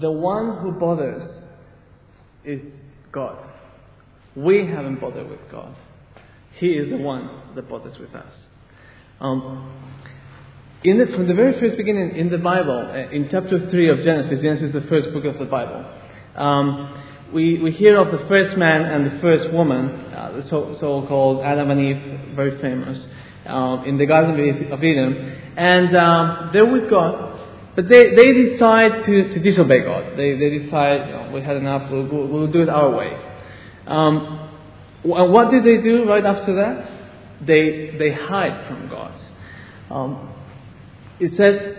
The one who bothers is God. We haven't bothered with God. He is the one that bothers with us. Um, the, from the very first beginning in the Bible, uh, in chapter 3 of Genesis, Genesis is the first book of the Bible, um, we, we hear of the first man and the first woman, uh, the so, so-called Adam and Eve, very famous, um, in the Garden of Eden. And um, they're with God, but they, they decide to, to disobey God. They, they decide, know, we had enough, we'll, we'll do it our way. Um, what did they do right after that? They, they hide from God. Um, it says,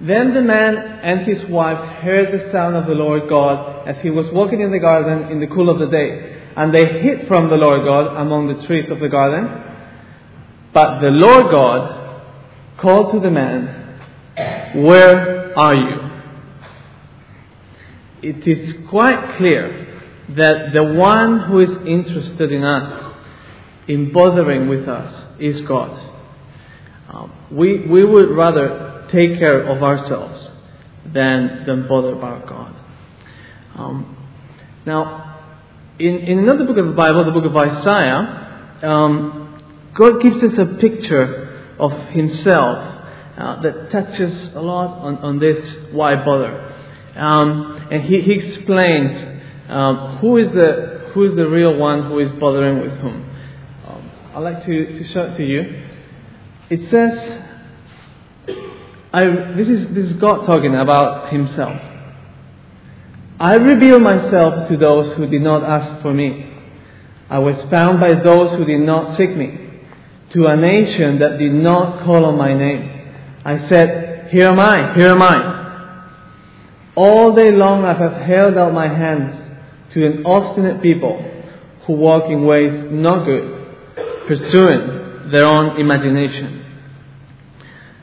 Then the man and his wife heard the sound of the Lord God as he was walking in the garden in the cool of the day. And they hid from the Lord God among the trees of the garden. But the Lord God called to the man, Where are you? It is quite clear that the one who is interested in us, in bothering with us, is God. Um, we, we would rather take care of ourselves than, than bother about God. Um, now, in, in another book of the Bible, the book of Isaiah, um, God gives us a picture of Himself uh, that touches a lot on, on this why bother. Um, and he, he explains um, who, is the, who is the real one who is bothering with whom. Um, I'd like to, to show it to you. It says, I, this, is, this is God talking about Himself. I reveal myself to those who did not ask for me. I was found by those who did not seek me. To a nation that did not call on my name. I said, Here am I, here am I. All day long I have held out my hands to an obstinate people who walk in ways not good, pursuing their own imagination.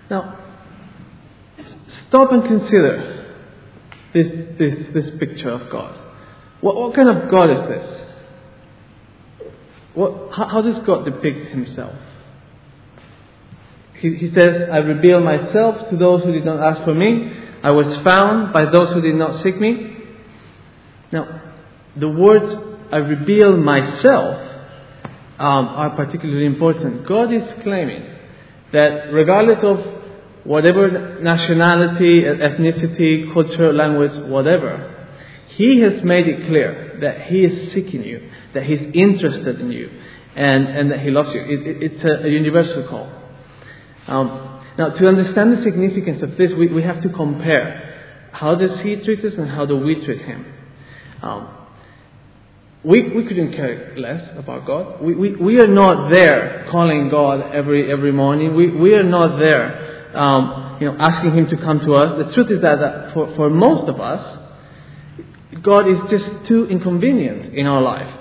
Now, stop and consider this, this, this picture of God. What, what kind of God is this? What, how, how does God depict himself? He, says, I reveal myself to those who did not ask for me. I was found by those who did not seek me. Now, the words I reveal myself um, are particularly important. God is claiming that regardless of whatever nationality, ethnicity, culture, language, whatever, He has made it clear that He is seeking you, that He's interested in you, and, and that He loves you. It, it, it's a, a, universal call. Um, now, to understand the significance of this, we, we have to compare. How does He treat us and how do we treat Him? Um, we, we couldn't care less about God. We, we, we are not there calling God every, every morning. We, we are not there, um, you know, asking Him to come to us. The truth is that, that for, for most of us, God is just too inconvenient in our life.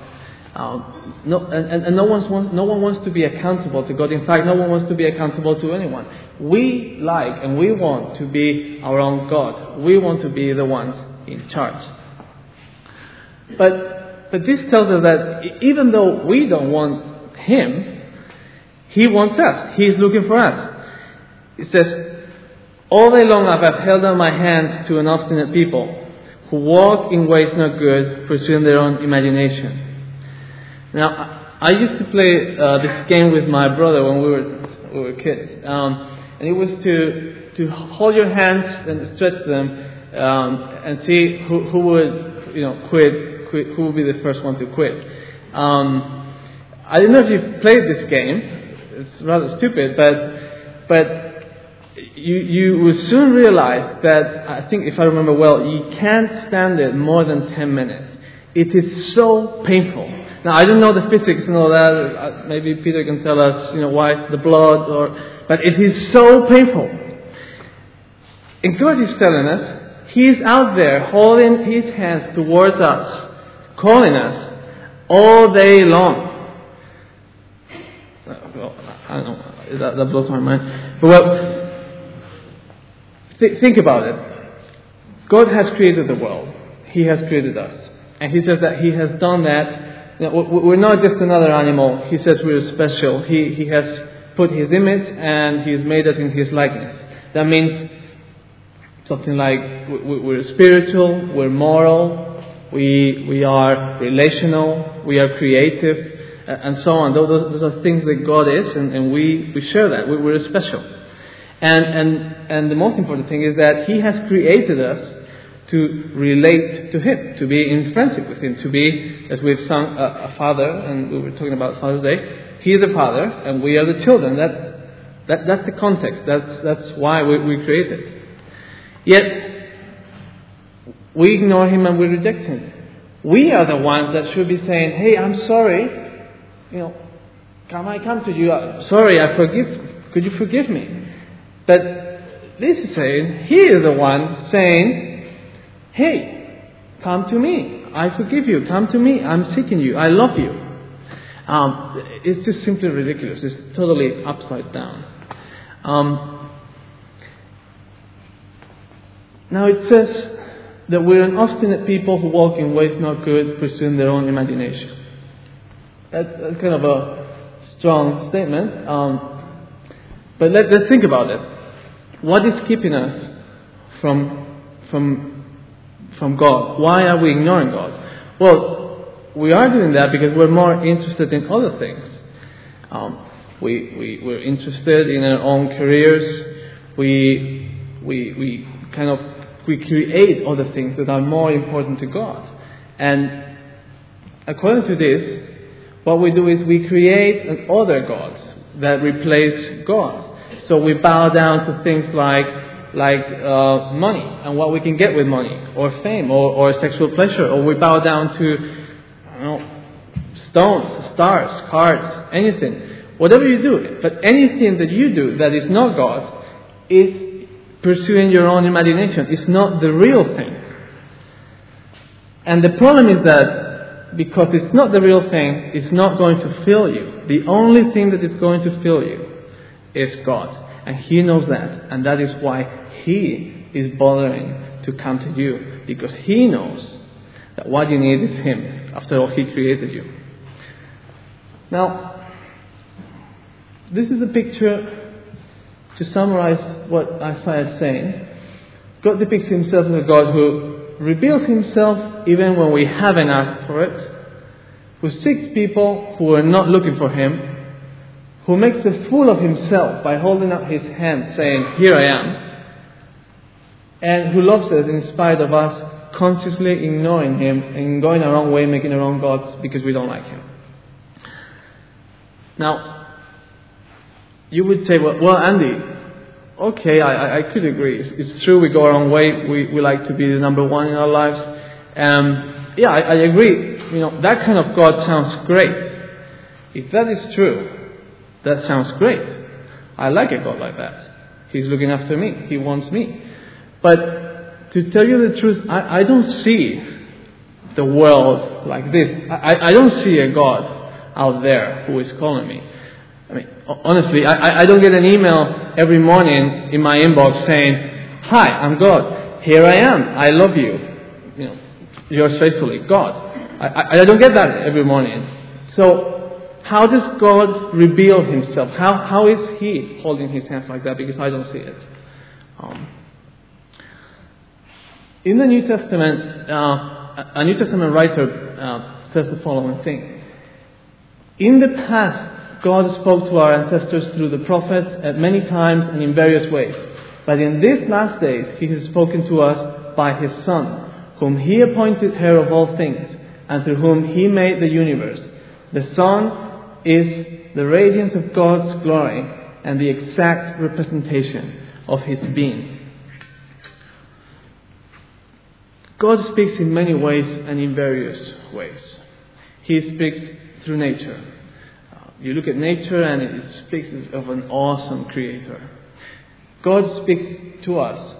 Um, no, and, and no, wants, no one wants to be accountable to God. In fact, no one wants to be accountable to anyone. We like and we want to be our own God. We want to be the ones in charge. But but this tells us that even though we don't want Him, He wants us. He is looking for us. It says, All day long I have held out my hand to an obstinate people who walk in ways not good, pursuing their own imagination. Now, I used to play uh, this game with my brother when we were, we were kids. Um, and it was to, to hold your hands and stretch them um, and see who, who would you know, quit quit, who will be the first one to quit. Um, I don't know if you've played this game. It's rather stupid, but but you you will soon realize that I think if I remember well, you can't stand it more than ten minutes. It is so painful. Now I don't know the physics and all that. Uh, maybe Peter can tell us, you know, why the blood or. But it is so painful. And God is telling us He's out there holding His hands towards us calling us all day long. I don't know, that, that blows my mind. But well, th- think about it. God has created the world. He has created us. And He says that He has done that. We're not just another animal. He says we're special. He, he has put His image and He's made us in His likeness. That means something like we're spiritual, we're moral, we, we are relational, we are creative, and so on. Those, those are things that God is, and, and we, we share that. We're special. And, and, and the most important thing is that He has created us to relate to Him, to be in friendship with Him, to be, as we've sung, a, a father, and we were talking about Father's Day. He is the father, and we are the children. That's, that, that's the context. That's, that's why we, we created. Yet, we ignore Him and we reject Him. We are the ones that should be saying, Hey, I'm sorry you know, can I come to you? Uh, sorry, I forgive. Could you forgive me? But this is saying, he is the one saying, hey, come to me. I forgive you. Come to me. I'm seeking you. I love you. Um, it's just simply ridiculous. It's totally upside down. Um, now it says that we're an obstinate people who walk in ways not good, pursuing their own imagination. That's, that's kind of a strong statement. Um, but let, us think about it. What is keeping us from, from, from God? Why are we ignoring God? Well, we are doing that because we're more interested in other things. Um, we, we, we're interested in our own careers. We, we, we kind of we create other things that are more important to God. And according to this, what we do is we create other gods that replace God. So we bow down to things like like uh, money and what we can get with money, or fame, or, or sexual pleasure, or we bow down to know, stones, stars, cards, anything. Whatever you do, but anything that you do that is not God is pursuing your own imagination. It's not the real thing. And the problem is that because it's not the real thing, it's not going to fill you. The only thing that is going to fill you is God. And He knows that. And that is why He is bothering to come to you. Because He knows that what you need is Him. After all, He created you. Now, this is a picture to summarize what Isaiah is saying. God depicts Himself as a God who reveals himself even when we haven't asked for it, who seeks people who are not looking for him, who makes a fool of himself by holding up his hand saying, Here I am, and who loves us in spite of us consciously ignoring him and going our own way, making our own gods because we don't like him. Now, you would say, well, well Andy, okay, I, I could agree. It's, it's, true, we go our own way. We, we like to be the number one in our lives. Um, yeah, I, I agree. You know, that kind of God sounds great. If that is true, that sounds great. I like a God like that. He's looking after me. He wants me. But to tell you the truth, I, I don't see the world like this. I, I don't see a God out there who is calling me. I mean, honestly, I, I don't get an email every morning in my inbox saying, Hi, I'm God. Here I am. I love you. You know, yours faithfully, God. I, I, I don't get that every morning. So, how does God reveal Himself? How, how is He holding His hands like that? Because I don't see it. Um, in the New Testament, uh, a New Testament writer uh, says the following thing. In the past, God spoke to our ancestors through the prophets at many times and in various ways. But in these last days, He has spoken to us by His Son, whom He appointed heir of all things, and through whom He made the universe. The Son is the radiance of God's glory and the exact representation of His being. God speaks in many ways and in various ways. He speaks through nature. Uh, you look at nature and it speaks of an awesome creator. God speaks to us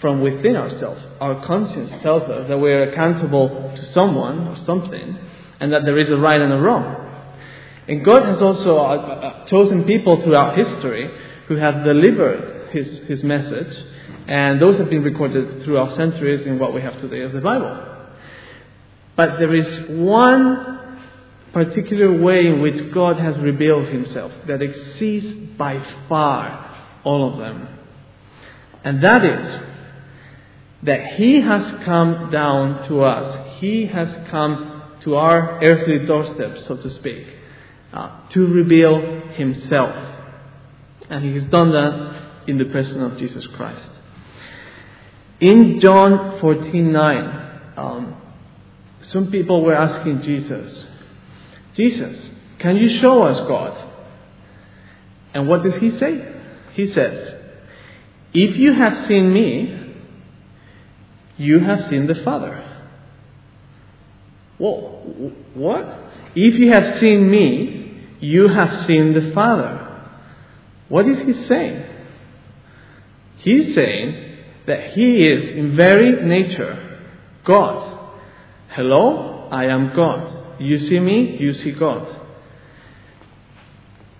from within ourselves. Our conscience tells us that we are accountable to someone or something and that there is a right and a wrong. And God has also uh, uh, chosen people throughout history who have delivered his, his message, and those have been recorded throughout centuries in what we have today as the Bible. But there is one particular way in which God has revealed himself that exceeds by far all of them. And that is that He has come down to us. He has come to our earthly doorstep, so to speak, uh, to reveal Himself. And He has done that in the person of Jesus Christ. In John 14:9, um, some people were asking Jesus, Jesus, can you show us God? And what does he say? He says, If you have seen me, you have seen the Father. Whoa, what? If you have seen me, you have seen the Father. What is he saying? He's saying that he is, in very nature, God. Hello, I am God. You see me, you see God.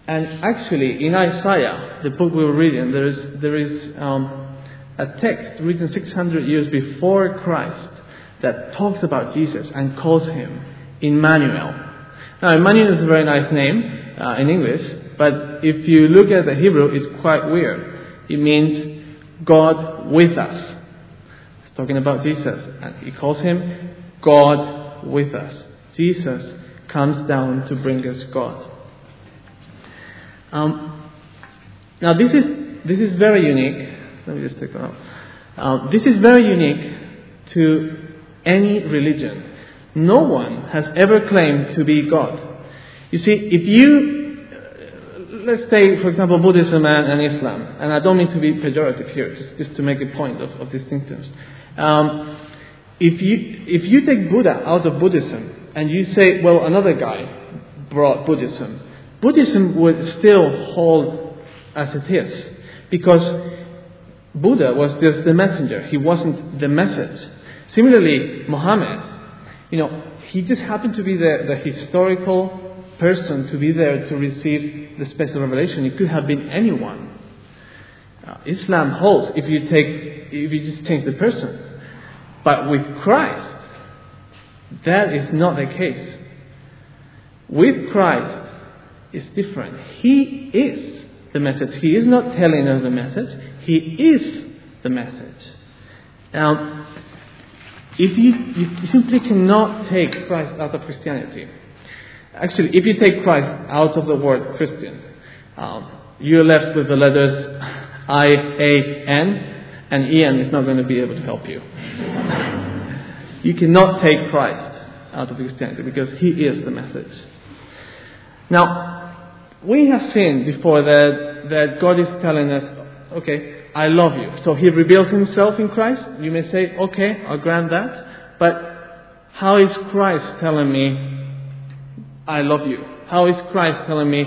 And actually, in Isaiah, the book we were reading, there is, there is um, a text written 600 years before Christ that talks about Jesus and calls him Emmanuel. Now, Emmanuel is a very nice name uh, in English, but if you look at the Hebrew, it's quite weird. It means God with us. He's talking about Jesus, and he calls him God with us. Jesus comes down to bring us God. Um, now this is this is very unique. Let me just take that off. Um, this is very unique to any religion. No one has ever claimed to be God. You see, if you uh, let's take, for example, Buddhism and, and, Islam, and I don't mean to be pejorative here, just, just to make a point of, of distinctions. Um, if you if you take Buddha out of Buddhism and you say, well, another guy brought Buddhism, Buddhism would still hold as it is because Buddha was just the messenger. He wasn't the message. Similarly, Muhammad, you know, he just happened to be the, the historical person to be there to receive the special revelation. It could have been anyone. Uh, Islam holds if you take, if you just change the person. But with Christ, that is not the case. With Christ, it's different. He is the message. He is not telling us the message. He is the message. Now, if you, you simply cannot take Christ out of Christianity, actually, if you take Christ out of the word Christian, um, you're left with the letters I, A, N, and Ian is not going to be able to help you. you cannot take Christ out of Christianity because he is the message. Now, we have seen before that, that God is telling us, okay, I love you. So He reveals Himself in Christ. You may say, okay, I'll grant that. But how is Christ telling me, I love you? How is Christ telling me,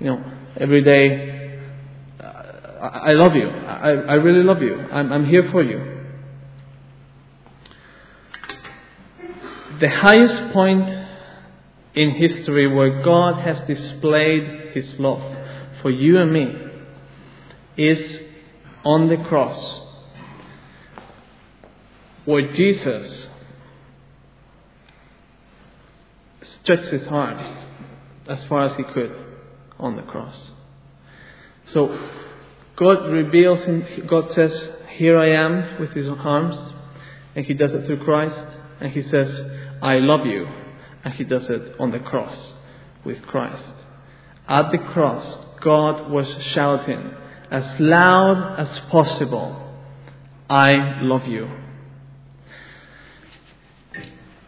you know, every day, I love you. I, I really love you. I'm, I'm here for you. The highest point in history where God has displayed His love for you and me is on the cross, where Jesus stretched His arms as far as He could on the cross. So God reveals Him, God says, Here I am with His arms, and He does it through Christ, and He says, I love you and he does it on the cross with Christ. At the cross, God was shouting as loud as possible, I love you.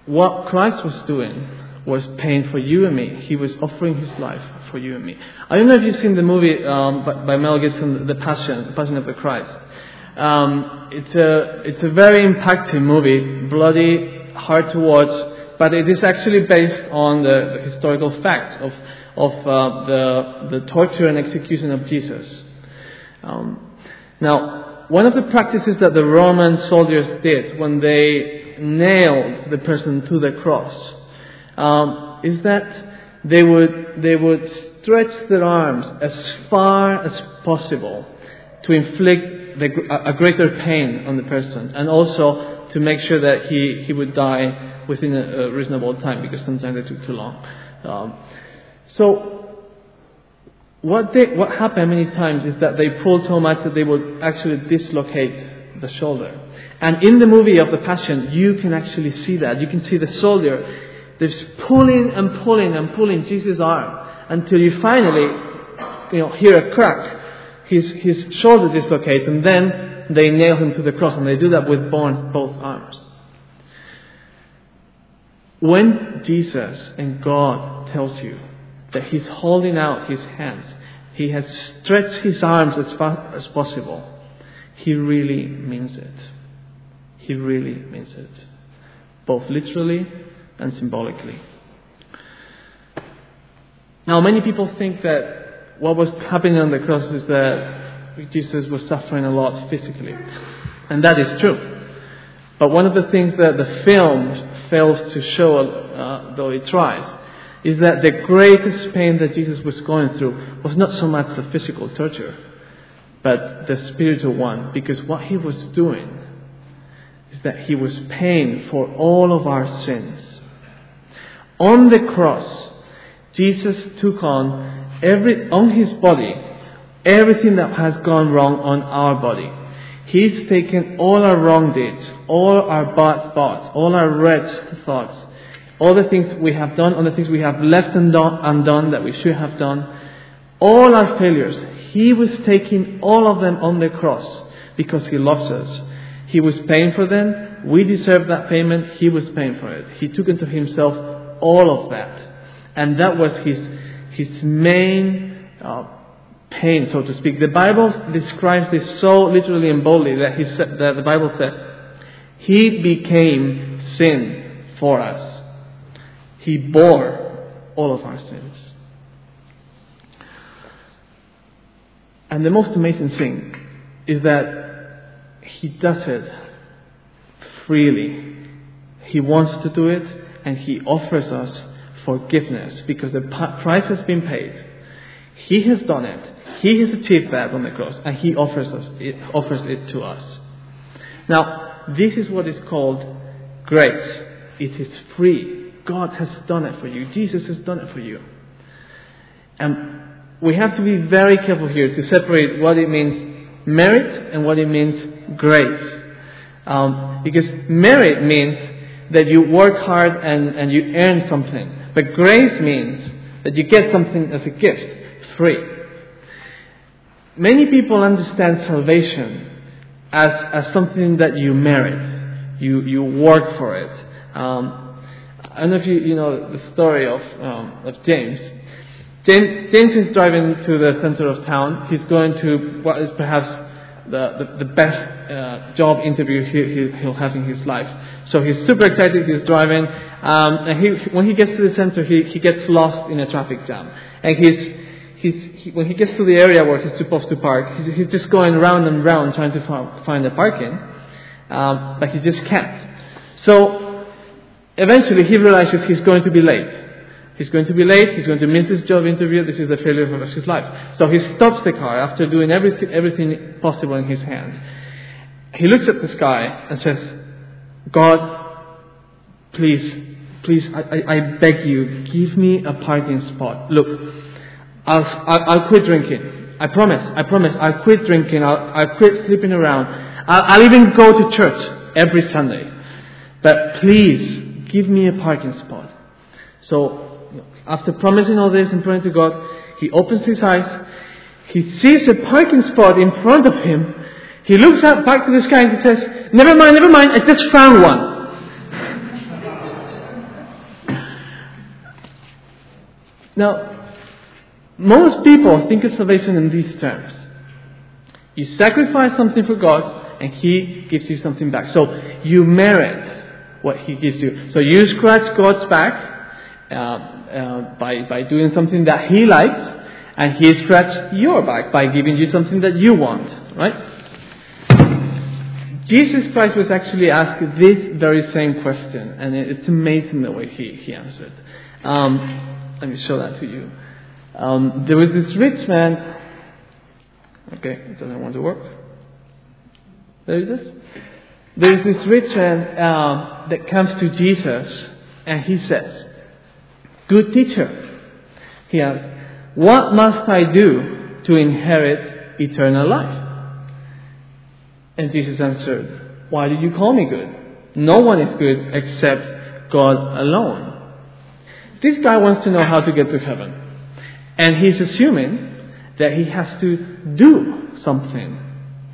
What Christ was doing was paying for you and me. He was offering his life for you and me. I don't know if you've seen the movie um, by, Mel Gibson, The Passion, The Passion of the Christ. Um, it's a it's a very impacting movie, bloody, hard to watch, but it is actually based on the, the historical facts of, of uh, the, the torture and execution of Jesus. Um, now, one of the practices that the Roman soldiers did when they nailed the person to the cross um, is that they would, they would stretch their arms as far as possible to inflict the, a greater pain on the person and also to make sure that he, he would die within a, a reasonable time because sometimes they took too long. Um, so what they, what happened many times is that they pulled so much that they would actually dislocate the shoulder. And in the movie of the Passion, you can actually see that. You can see the soldier that's pulling and pulling and pulling Jesus' arm until you finally, you know, hear a crack. His, his shoulder dislocates and then they nail him to the cross and they do that with both arms. When Jesus and God tells you that He's holding out His hands, He has stretched His arms as far as possible, He really means it. He really means it. Both literally and symbolically. Now, many people think that what was happening on the cross is that Jesus was suffering a lot physically. And that is true. But one of the things that the film fails to show, uh, though it tries, is that the greatest pain that Jesus was going through was not so much the physical torture, but the spiritual one. Because what he was doing is that he was paying for all of our sins. On the cross, Jesus took on every, on his body, everything that has gone wrong on our body. He's taken all our wrong deeds, all our bad thoughts, all our wretched thoughts, all the things we have done, all the things we have left undone, that we should have done, all our failures. He was taking all of them on the cross because He loves us. He was paying for them. We deserve that payment. He was paying for it. He took into Himself all of that. And that was His, his main uh, pain, so to speak. The Bible describes this so literally and boldly that, he said, that the Bible says, He became sin for us. He bore all of our sins. And the most amazing thing is that He does it freely. He wants to do it, and He offers us forgiveness because the price has been paid. He has done it. He has achieved that on the cross, and He offers us it, offers it to us. Now, this is what is called grace. It is free. God has done it for you. Jesus has done it for you. And we have to be very careful here to separate what it means merit and what it means grace. Um, because merit means that you work hard and, and you earn something. But grace means that you get something as a gift, free many people understand salvation as, as something that you merit. You, you work for it. Um, I don't know if you, you know the story of, um, of James. James. James is driving to the center of town. He's going to what is perhaps the, the, the best uh, job interview he, he, will have in his life. So he's super excited. He's driving. Um, and he, when he gets to the center, he, he gets lost in a traffic jam. And he's he's, he, when he gets to the area where he's supposed to park, he's, he's just going round and round trying to find, find a parking, um, but he just can't. So eventually he realizes he's going to be late. He's going to be late, he's going to miss this job interview, this is the failure of his life. So he stops the car after doing everything, everything possible in his hand. He looks at the sky and says, God, please, please, I, I, I beg you, give me a parking spot. Look, I'll, I'll, I'll quit drinking. I promise. I promise. I'll quit drinking. I'll, I'll quit sleeping around. I'll, I'll even go to church every Sunday. But please, give me a parking spot. So, after promising all this and praying to God, he opens his eyes. He sees a parking spot in front of him. He looks up back to the sky and he says, Never mind, never mind, I just found one. now, most people think of salvation in these terms. You sacrifice something for God, and He gives you something back. So you merit what He gives you. So you scratch God's back uh, uh, by, by doing something that He likes, and He scratches your back by giving you something that you want. Right? Jesus Christ was actually asked this very same question, and it's amazing the way He, he answered. Um, let me show that to you. Um, there was this rich man. Okay, it doesn't want to work. There it is. There is this rich man uh, that comes to Jesus and he says, Good teacher. He asks, What must I do to inherit eternal life? And Jesus answered, Why do you call me good? No one is good except God alone. This guy wants to know how to get to heaven. And he's assuming that he has to do something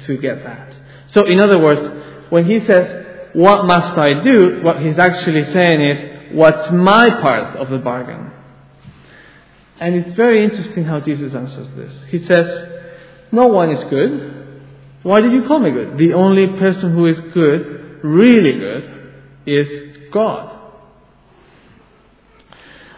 to get that. So, in other words, when he says, What must I do? what he's actually saying is, What's my part of the bargain? And it's very interesting how Jesus answers this. He says, No one is good. Why did you call me good? The only person who is good, really good, is God.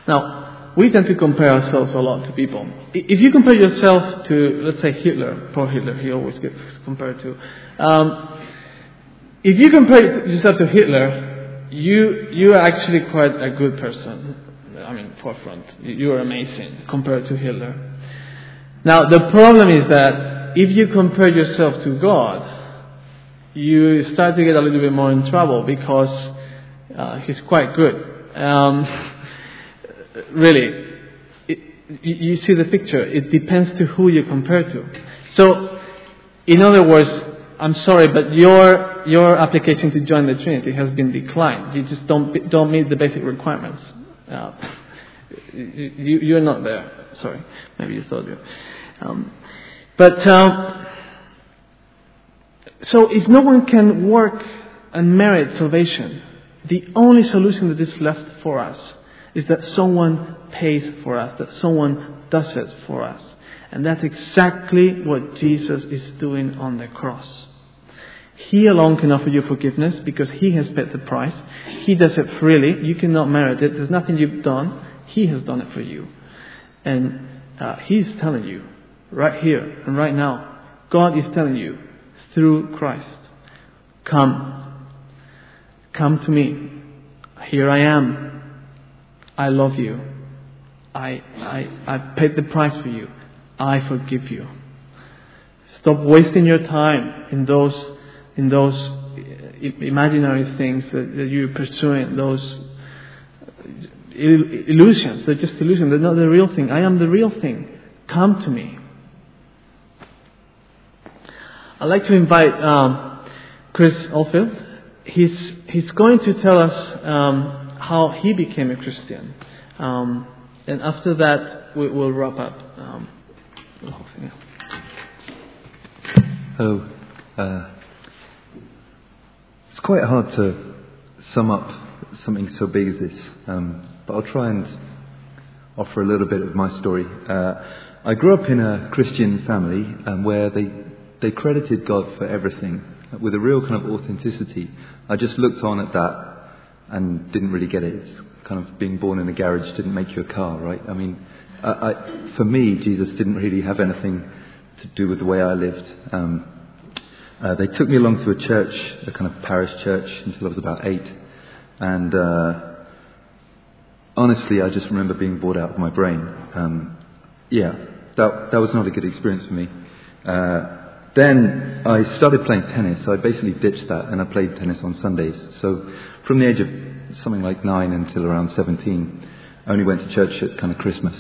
Now, we tend to compare ourselves a lot to people. If you compare yourself to, let's say, Hitler, poor Hitler, he always gets compared to. Um, if you compare yourself to Hitler, you, you are actually quite a good person. I mean, forefront. You are amazing compared to Hitler. Now, the problem is that if you compare yourself to God, you start to get a little bit more in trouble because uh, he's quite good. Um, really, it, you see the picture. It depends to who you compare to. So, in other words, I'm sorry, but your your application to join the Trinity has been declined. You just don't don't meet the basic requirements. Uh, you, you're not there. Sorry, maybe you thought you. Um, but um, so if no one can work and merit salvation, the only solution that is left for us is that someone pays for us, that someone does it for us. And that's exactly what Jesus is doing on the cross. He alone can offer you forgiveness because He has paid the price. He does it freely. You cannot merit it. There's nothing you've done. He has done it for you. And uh, He's telling you right here and right now, God is telling you through Christ, come. Come to me. Here I am. I love you. I, I, I paid the price for you. I forgive you. Stop wasting your time in those, in those imaginary things that, that you're pursuing, those illusions. They're just illusions. They're not the real thing. I am the real thing. Come to me. I'd like to invite um, Chris Oldfield. He's, he's going to tell us um, how he became a Christian. Um, and after that, we, will wrap up um. Oh, uh, it's quite hard to sum up something so big as this, um, but I'll try and offer a little bit of my story. Uh, I grew up in a Christian family um, where they they credited God for everything with a real kind of authenticity. I just looked on at that and didn't really get it. It's kind of being born in a garage didn't make you a car, right? I mean, I, I, for me, Jesus didn't really have anything to do with the way I lived. Um, uh, they took me along to a church, a kind of parish church, until I was about eight. And uh, honestly, I just remember being bored out of my brain. Um, yeah, that, that was not a good experience for me. Uh, then I started playing tennis. So I basically ditched that and I played tennis on Sundays. So from the age of something like nine until around 17, I only went to church at kind of Christmas.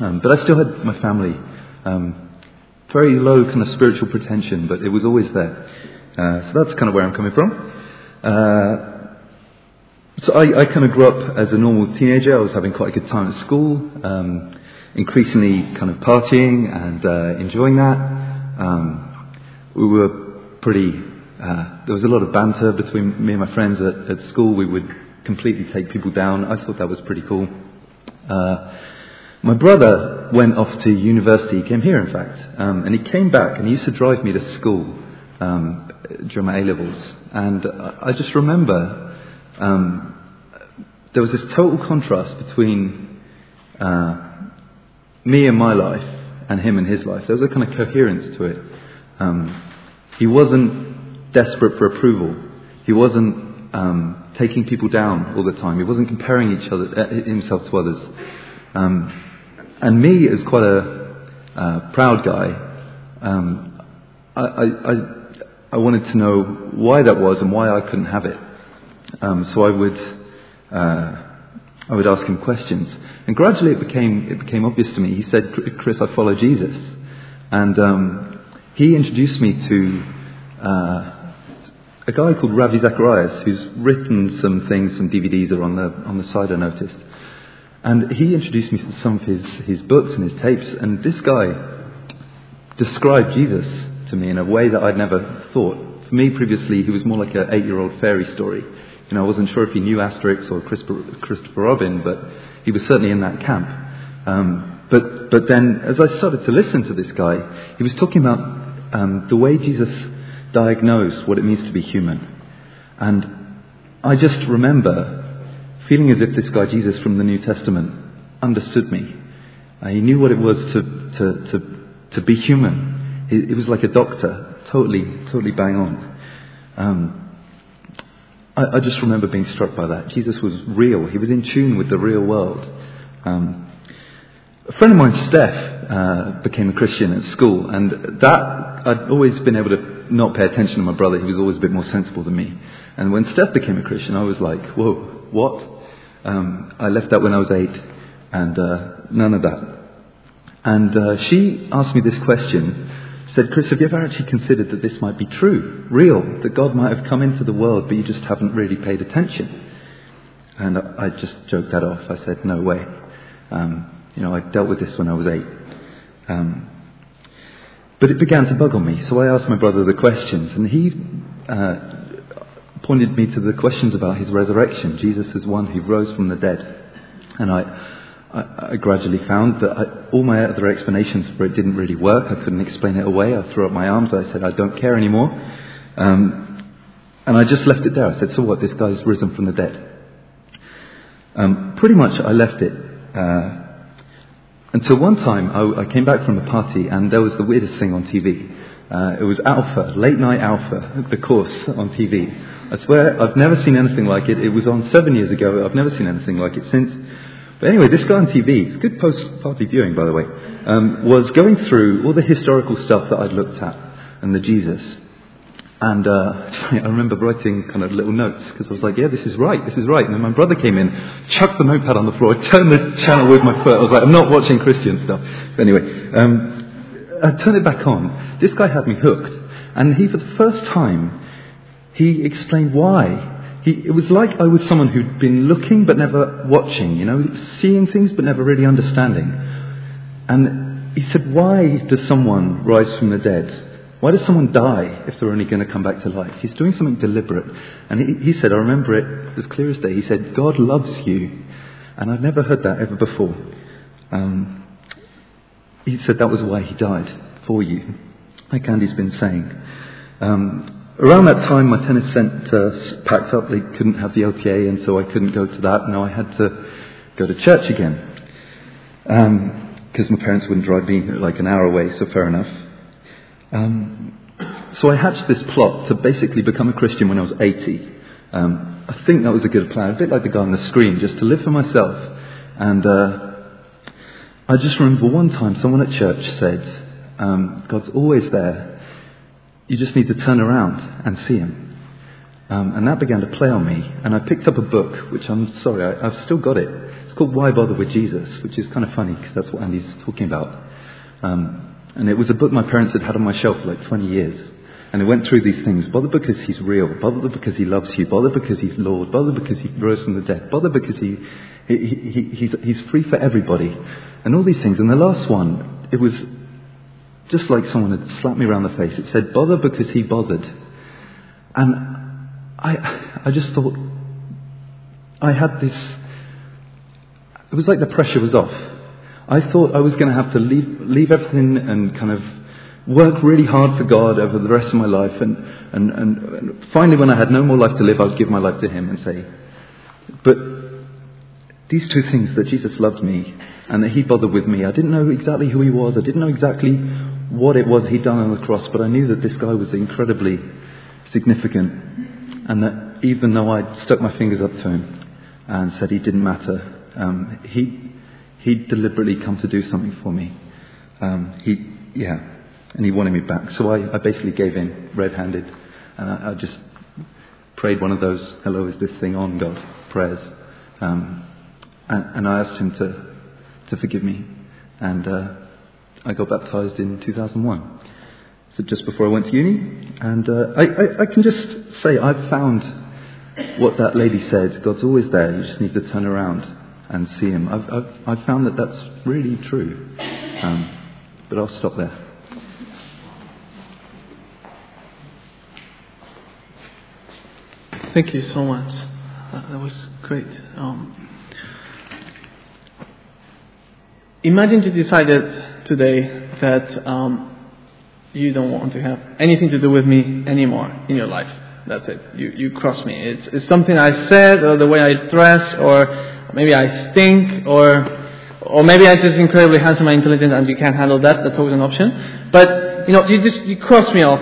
Um, but I still had my family. Um, very low kind of spiritual pretension, but it was always there. Uh, so that's kind of where I'm coming from. Uh, so I, I, kind of grew up as a normal teenager. I was having quite a good time at school, um, increasingly kind of partying and uh, enjoying that. Um, we were pretty, uh, there was a lot of banter between me and my friends at, at, school. We would completely take people down. I thought that was pretty cool. Uh, my brother went off to university. He came here, in fact, um, and he came back and he used to drive me to school um, during my A levels. And I just remember um, there was this total contrast between uh, me and my life and him and his life. There was a kind of coherence to it. Um, he wasn't desperate for approval. He wasn't um, taking people down all the time. He wasn't comparing each other, uh, himself to others. Um, and me, as quite a uh, proud guy, um, I, I, I, wanted to know why that was and why I couldn't have it. Um, so I would, uh, I would ask him questions. And gradually it became, it became obvious to me. He said, Chris, I follow Jesus. And um, he introduced me to uh, a guy called Ravi Zacharias who's written some things, some DVDs are on the, on the side I noticed. And he introduced me to some of his, his books and his tapes, and this guy described Jesus to me in a way that I'd never thought. For me, previously, he was more like an eight year old fairy story. You know, I wasn't sure if he knew Asterix or Christopher Robin, but he was certainly in that camp. Um, but, but then, as I started to listen to this guy, he was talking about um, the way Jesus diagnosed what it means to be human. And I just remember feeling as if this guy, Jesus from the New Testament, understood me. Uh, he knew what it was to, to, to, to be human. He, he, was like a doctor, totally, totally bang on. Um, I, I, just remember being struck by that. Jesus was real. He was in tune with the real world. Um, a friend of mine, Steph, uh, became a Christian at school, and that I'd always been able to not pay attention to my brother. He was always a bit more sensible than me. And when Steph became a Christian, I was like, whoa, what? Um, I left that when I was eight, and uh, none of that. And uh, she asked me this question. Said, Chris, have you ever actually considered that this might be true, real, that God might have come into the world, but you just haven't really paid attention? And I, I just joked that off. I said, no way. Um, you know, I dealt with this when I was eight. Um, but it began to bug on me, so I asked my brother the questions, and he uh, pointed me to the questions about his resurrection. Jesus is one who rose from the dead. And I, I, I gradually found that I, all my other explanations for it didn't really work. I couldn't explain it away. I threw up my arms. I said, I don't care anymore. Um, and I just left it there. I said, So what? This guy's risen from the dead. Um, pretty much I left it. Uh, until one time I, I, came back from a party and there was the weirdest thing on TV. Uh, it was Alpha, late night Alpha, the course on TV. I swear I've never seen anything like it. It was on seven years ago. I've never seen anything like it since. But anyway, this guy on TV, it's good post-party viewing, by the way, um, was going through all the historical stuff that I'd looked at and the Jesus. And uh, I remember writing kind of little notes because I was like, yeah, this is right, this is right. And then my brother came in, chucked the notepad on the floor, turned the channel with my foot. I was like, I'm not watching Christian stuff. But anyway, um, I turned it back on. This guy had me hooked. And he, for the first time, he explained why. He, it was like I was someone who'd been looking but never watching, you know, seeing things but never really understanding. And he said, Why does someone rise from the dead? Why does someone die if they're only going to come back to life? He's doing something deliberate. And he, he said, I remember it as clear as day. He said, God loves you. And I'd never heard that ever before. Um, he said that was why he died, for you, like Andy's been saying. Um, Around that time, my tennis centre packed up. They couldn't have the LTA, and so I couldn't go to that. Now I had to go to church again because um, my parents wouldn't drive me like an hour away. So fair enough. Um, so I hatched this plot to basically become a Christian when I was 80. Um, I think that was a good plan, a bit like the guy on the screen, just to live for myself. And uh, I just remember one time someone at church said, um, God's always there you just need to turn around and see him. Um, and that began to play on me. And I picked up a book, which I'm sorry, I, have still got it. It's called Why Bother with Jesus, which is kind of funny because that's what Andy's talking about. Um, and it was a book my parents had had on my shelf for like 20 years. And it went through these things. Bother because he's real. Bother because he loves you. Bother because he's Lord. Bother because he rose from the dead. Bother because he, he, he, he's, he's free for everybody. And all these things. And the last one, it was just like someone had slapped me around the face. It said, bother because he bothered. And I, I just thought, I had this, it was like the pressure was off. I thought I was going to have to leave, leave everything and kind of work really hard for God over the rest of my life. And, and, and, and finally, when I had no more life to live, I would give my life to Him and say, but these two things that Jesus loved me and that He bothered with me, I didn't know exactly who He was, I didn't know exactly what it was he'd done on the cross, but I knew that this guy was incredibly significant, and that even though I'd stuck my fingers up to him and said he didn't matter, um, he he'd deliberately come to do something for me. Um, he yeah, and he wanted me back. So I, I basically gave in red-handed, and I, I, just prayed one of those "Hello, is this thing on, God?" prayers, um, and, and, I asked him to to forgive me, and. Uh, I got baptized in 2001. so just before I went to uni. And uh, I, I, I can just say I've found what that lady said God's always there, you just need to turn around and see Him. I've, I've, I've found that that's really true. Um, but I'll stop there. Thank you so much. Uh, that was great. Um, imagine you decided today that um, you don't want to have anything to do with me anymore in your life. That's it. You, you cross me. It's, it's something I said, or the way I dress, or maybe I stink, or or maybe I'm just incredibly handsome and intelligent, and you can't handle that. That's always an option. But you know, you just you cross me off.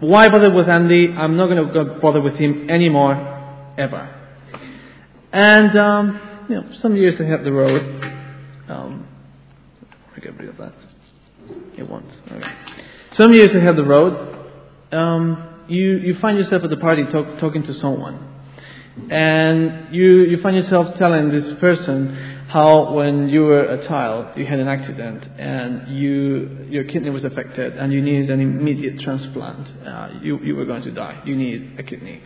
Why bother with Andy? I'm not going to bother with him anymore, ever. And um, you know, some years ahead the road. Um, get rid of that. It won't. Okay. Some years ahead of the road, um, you you find yourself at the party talk, talking to someone, and you you find yourself telling this person how when you were a child you had an accident and you your kidney was affected and you needed an immediate transplant. Uh, you you were going to die. You needed a kidney,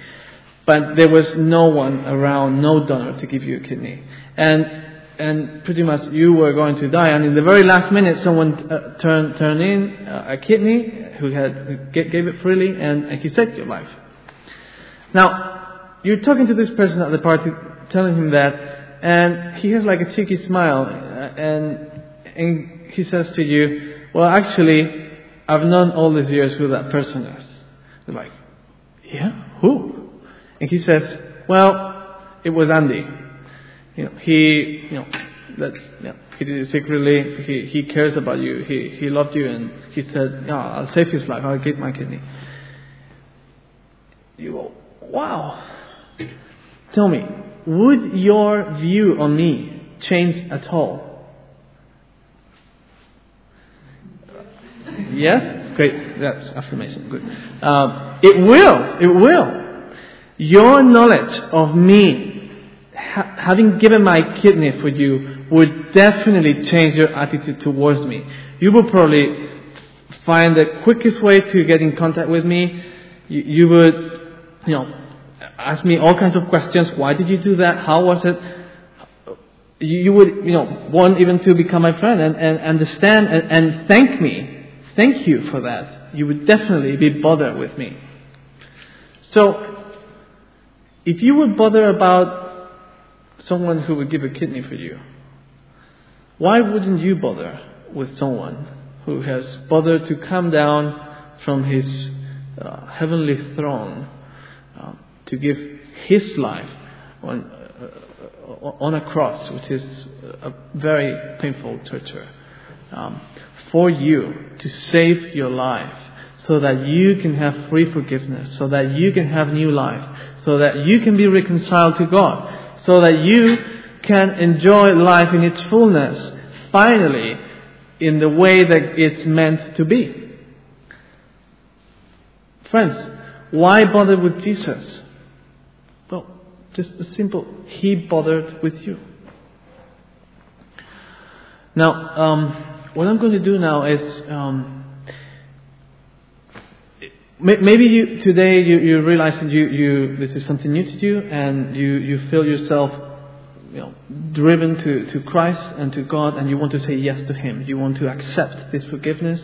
but there was no one around, no donor to give you a kidney, and and pretty much you were going to die. And in the very last minute, someone uh, turned turned in uh, a kidney who had who gave it freely, and, and he saved your life. Now you're talking to this person at the party, telling him that and he has like a cheeky smile, uh, and, and he says to you, Well, actually, I've known all these years who that person is. You're like, Yeah? Who? And he says, Well, it was Andy. You know, he, you know, that, you know, he did it secretly. He, he cares about you. He, he loved you, and he said, Yeah, I'll save his life. I'll give my kidney. You go, Wow. Tell me, would your view on me change at all? Yes? Great. That's affirmation. Good. Um, it will. It will. Your knowledge of me, ha- having given my kidney for you, would definitely change your attitude towards me. You will probably find the quickest way to get in contact with me. You, you would, you know, ask me all kinds of questions. Why did you do that? How was it? You, you would, you know, want even to become my friend and, and understand and, and thank me. Thank you for that. You would definitely be bothered with me. So, if you would bother about someone who would give a kidney for you, why wouldn't you bother with someone who has bothered to come down from his uh, heavenly throne um, to give his life on, uh, on a cross, which is a very painful torture, um, for you to save your life so that you can have free forgiveness, so that you can have new life, so that you can be reconciled to God, so that you can enjoy life in its fullness, finally, in the way that it's meant to be. Friends, why bother with Jesus? Well, just a simple, He bothered with you. Now, um, what I'm going to do now is um, maybe you, today you, you realize that you, you, this is something new to you and you, you feel yourself you know, driven to, to Christ and to God and you want to say yes to Him. You want to accept this forgiveness.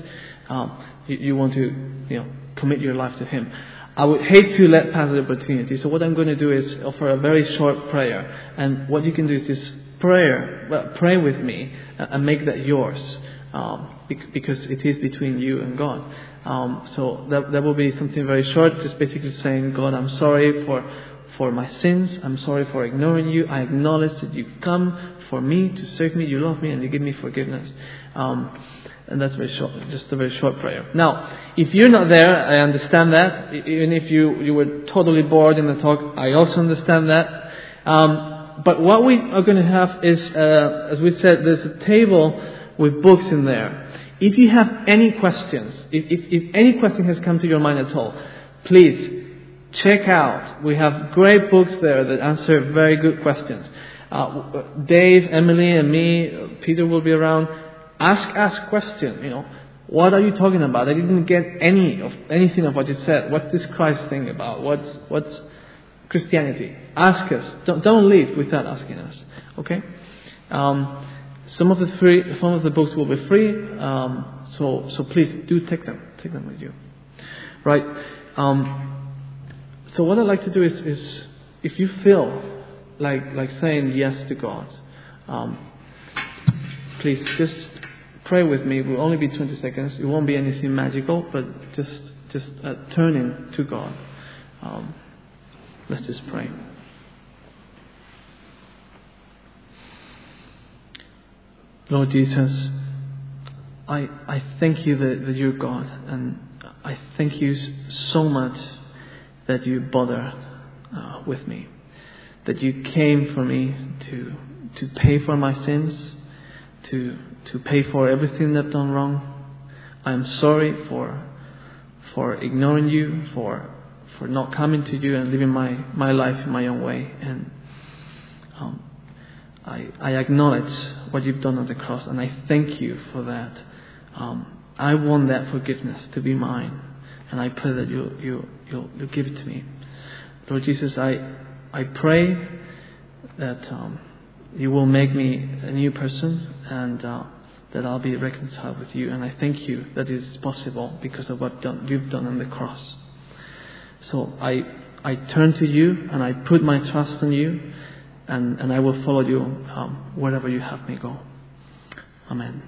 Um, you, you want to you know, commit your life to Him. I would hate to let pass the opportunity. So what I'm going to do is offer a very short prayer. And what you can do is just prayer, pray with me and make that yours. Um, because it is between you and God. Um, so that, that will be something very short, just basically saying, God, I'm sorry for, for my sins. I'm sorry for ignoring you. I acknowledge that you come for me to save me. You love me and you give me forgiveness. Um, and that's very short, just a very short prayer. Now, if you're not there, I understand that. Even if you, you were totally bored in the talk, I also understand that. Um, but what we are going to have is, uh, as we said, there's a table with books in there. If you have any questions, if, if, if any question has come to your mind at all, please check out. We have great books there that answer very good questions. Uh, Dave, Emily, and me, Peter will be around ask us question, you know, What are you talking about? I didn't get any of anything of what you said. What's this Christ thing about? What's what's Christianity? Ask us. Don't, don't leave without asking us. Okay? Um, some of the free, some of the books will be free. Um, so so please do take them. Take them with you. Right? Um, so what I'd like to do is, is if you feel like like saying yes to God, um, please just pray with me. It will only be 20 seconds. It won't be anything magical, but just just uh, turning to God. Um, let's just pray. Lord Jesus, I, I thank you that, that you're God, and I thank you so much that you bothered uh, with me, that you came for me to, to pay for my sins, to, to pay for everything that I've done wrong. I'm sorry for, for ignoring you, for, for not coming to you and living my, my life in my own way. And um, I, I acknowledge what you've done on the cross, and I thank you for that. Um, I want that forgiveness to be mine, and I pray that you, you, you'll, you'll give it to me. Lord Jesus, I, I pray that um, you will make me a new person and uh, that I'll be reconciled with you. And I thank you that it is possible because of what done, you've done on the cross. So I, I turn to you and I put my trust in you and, and I will follow you um, wherever you have me go. Amen.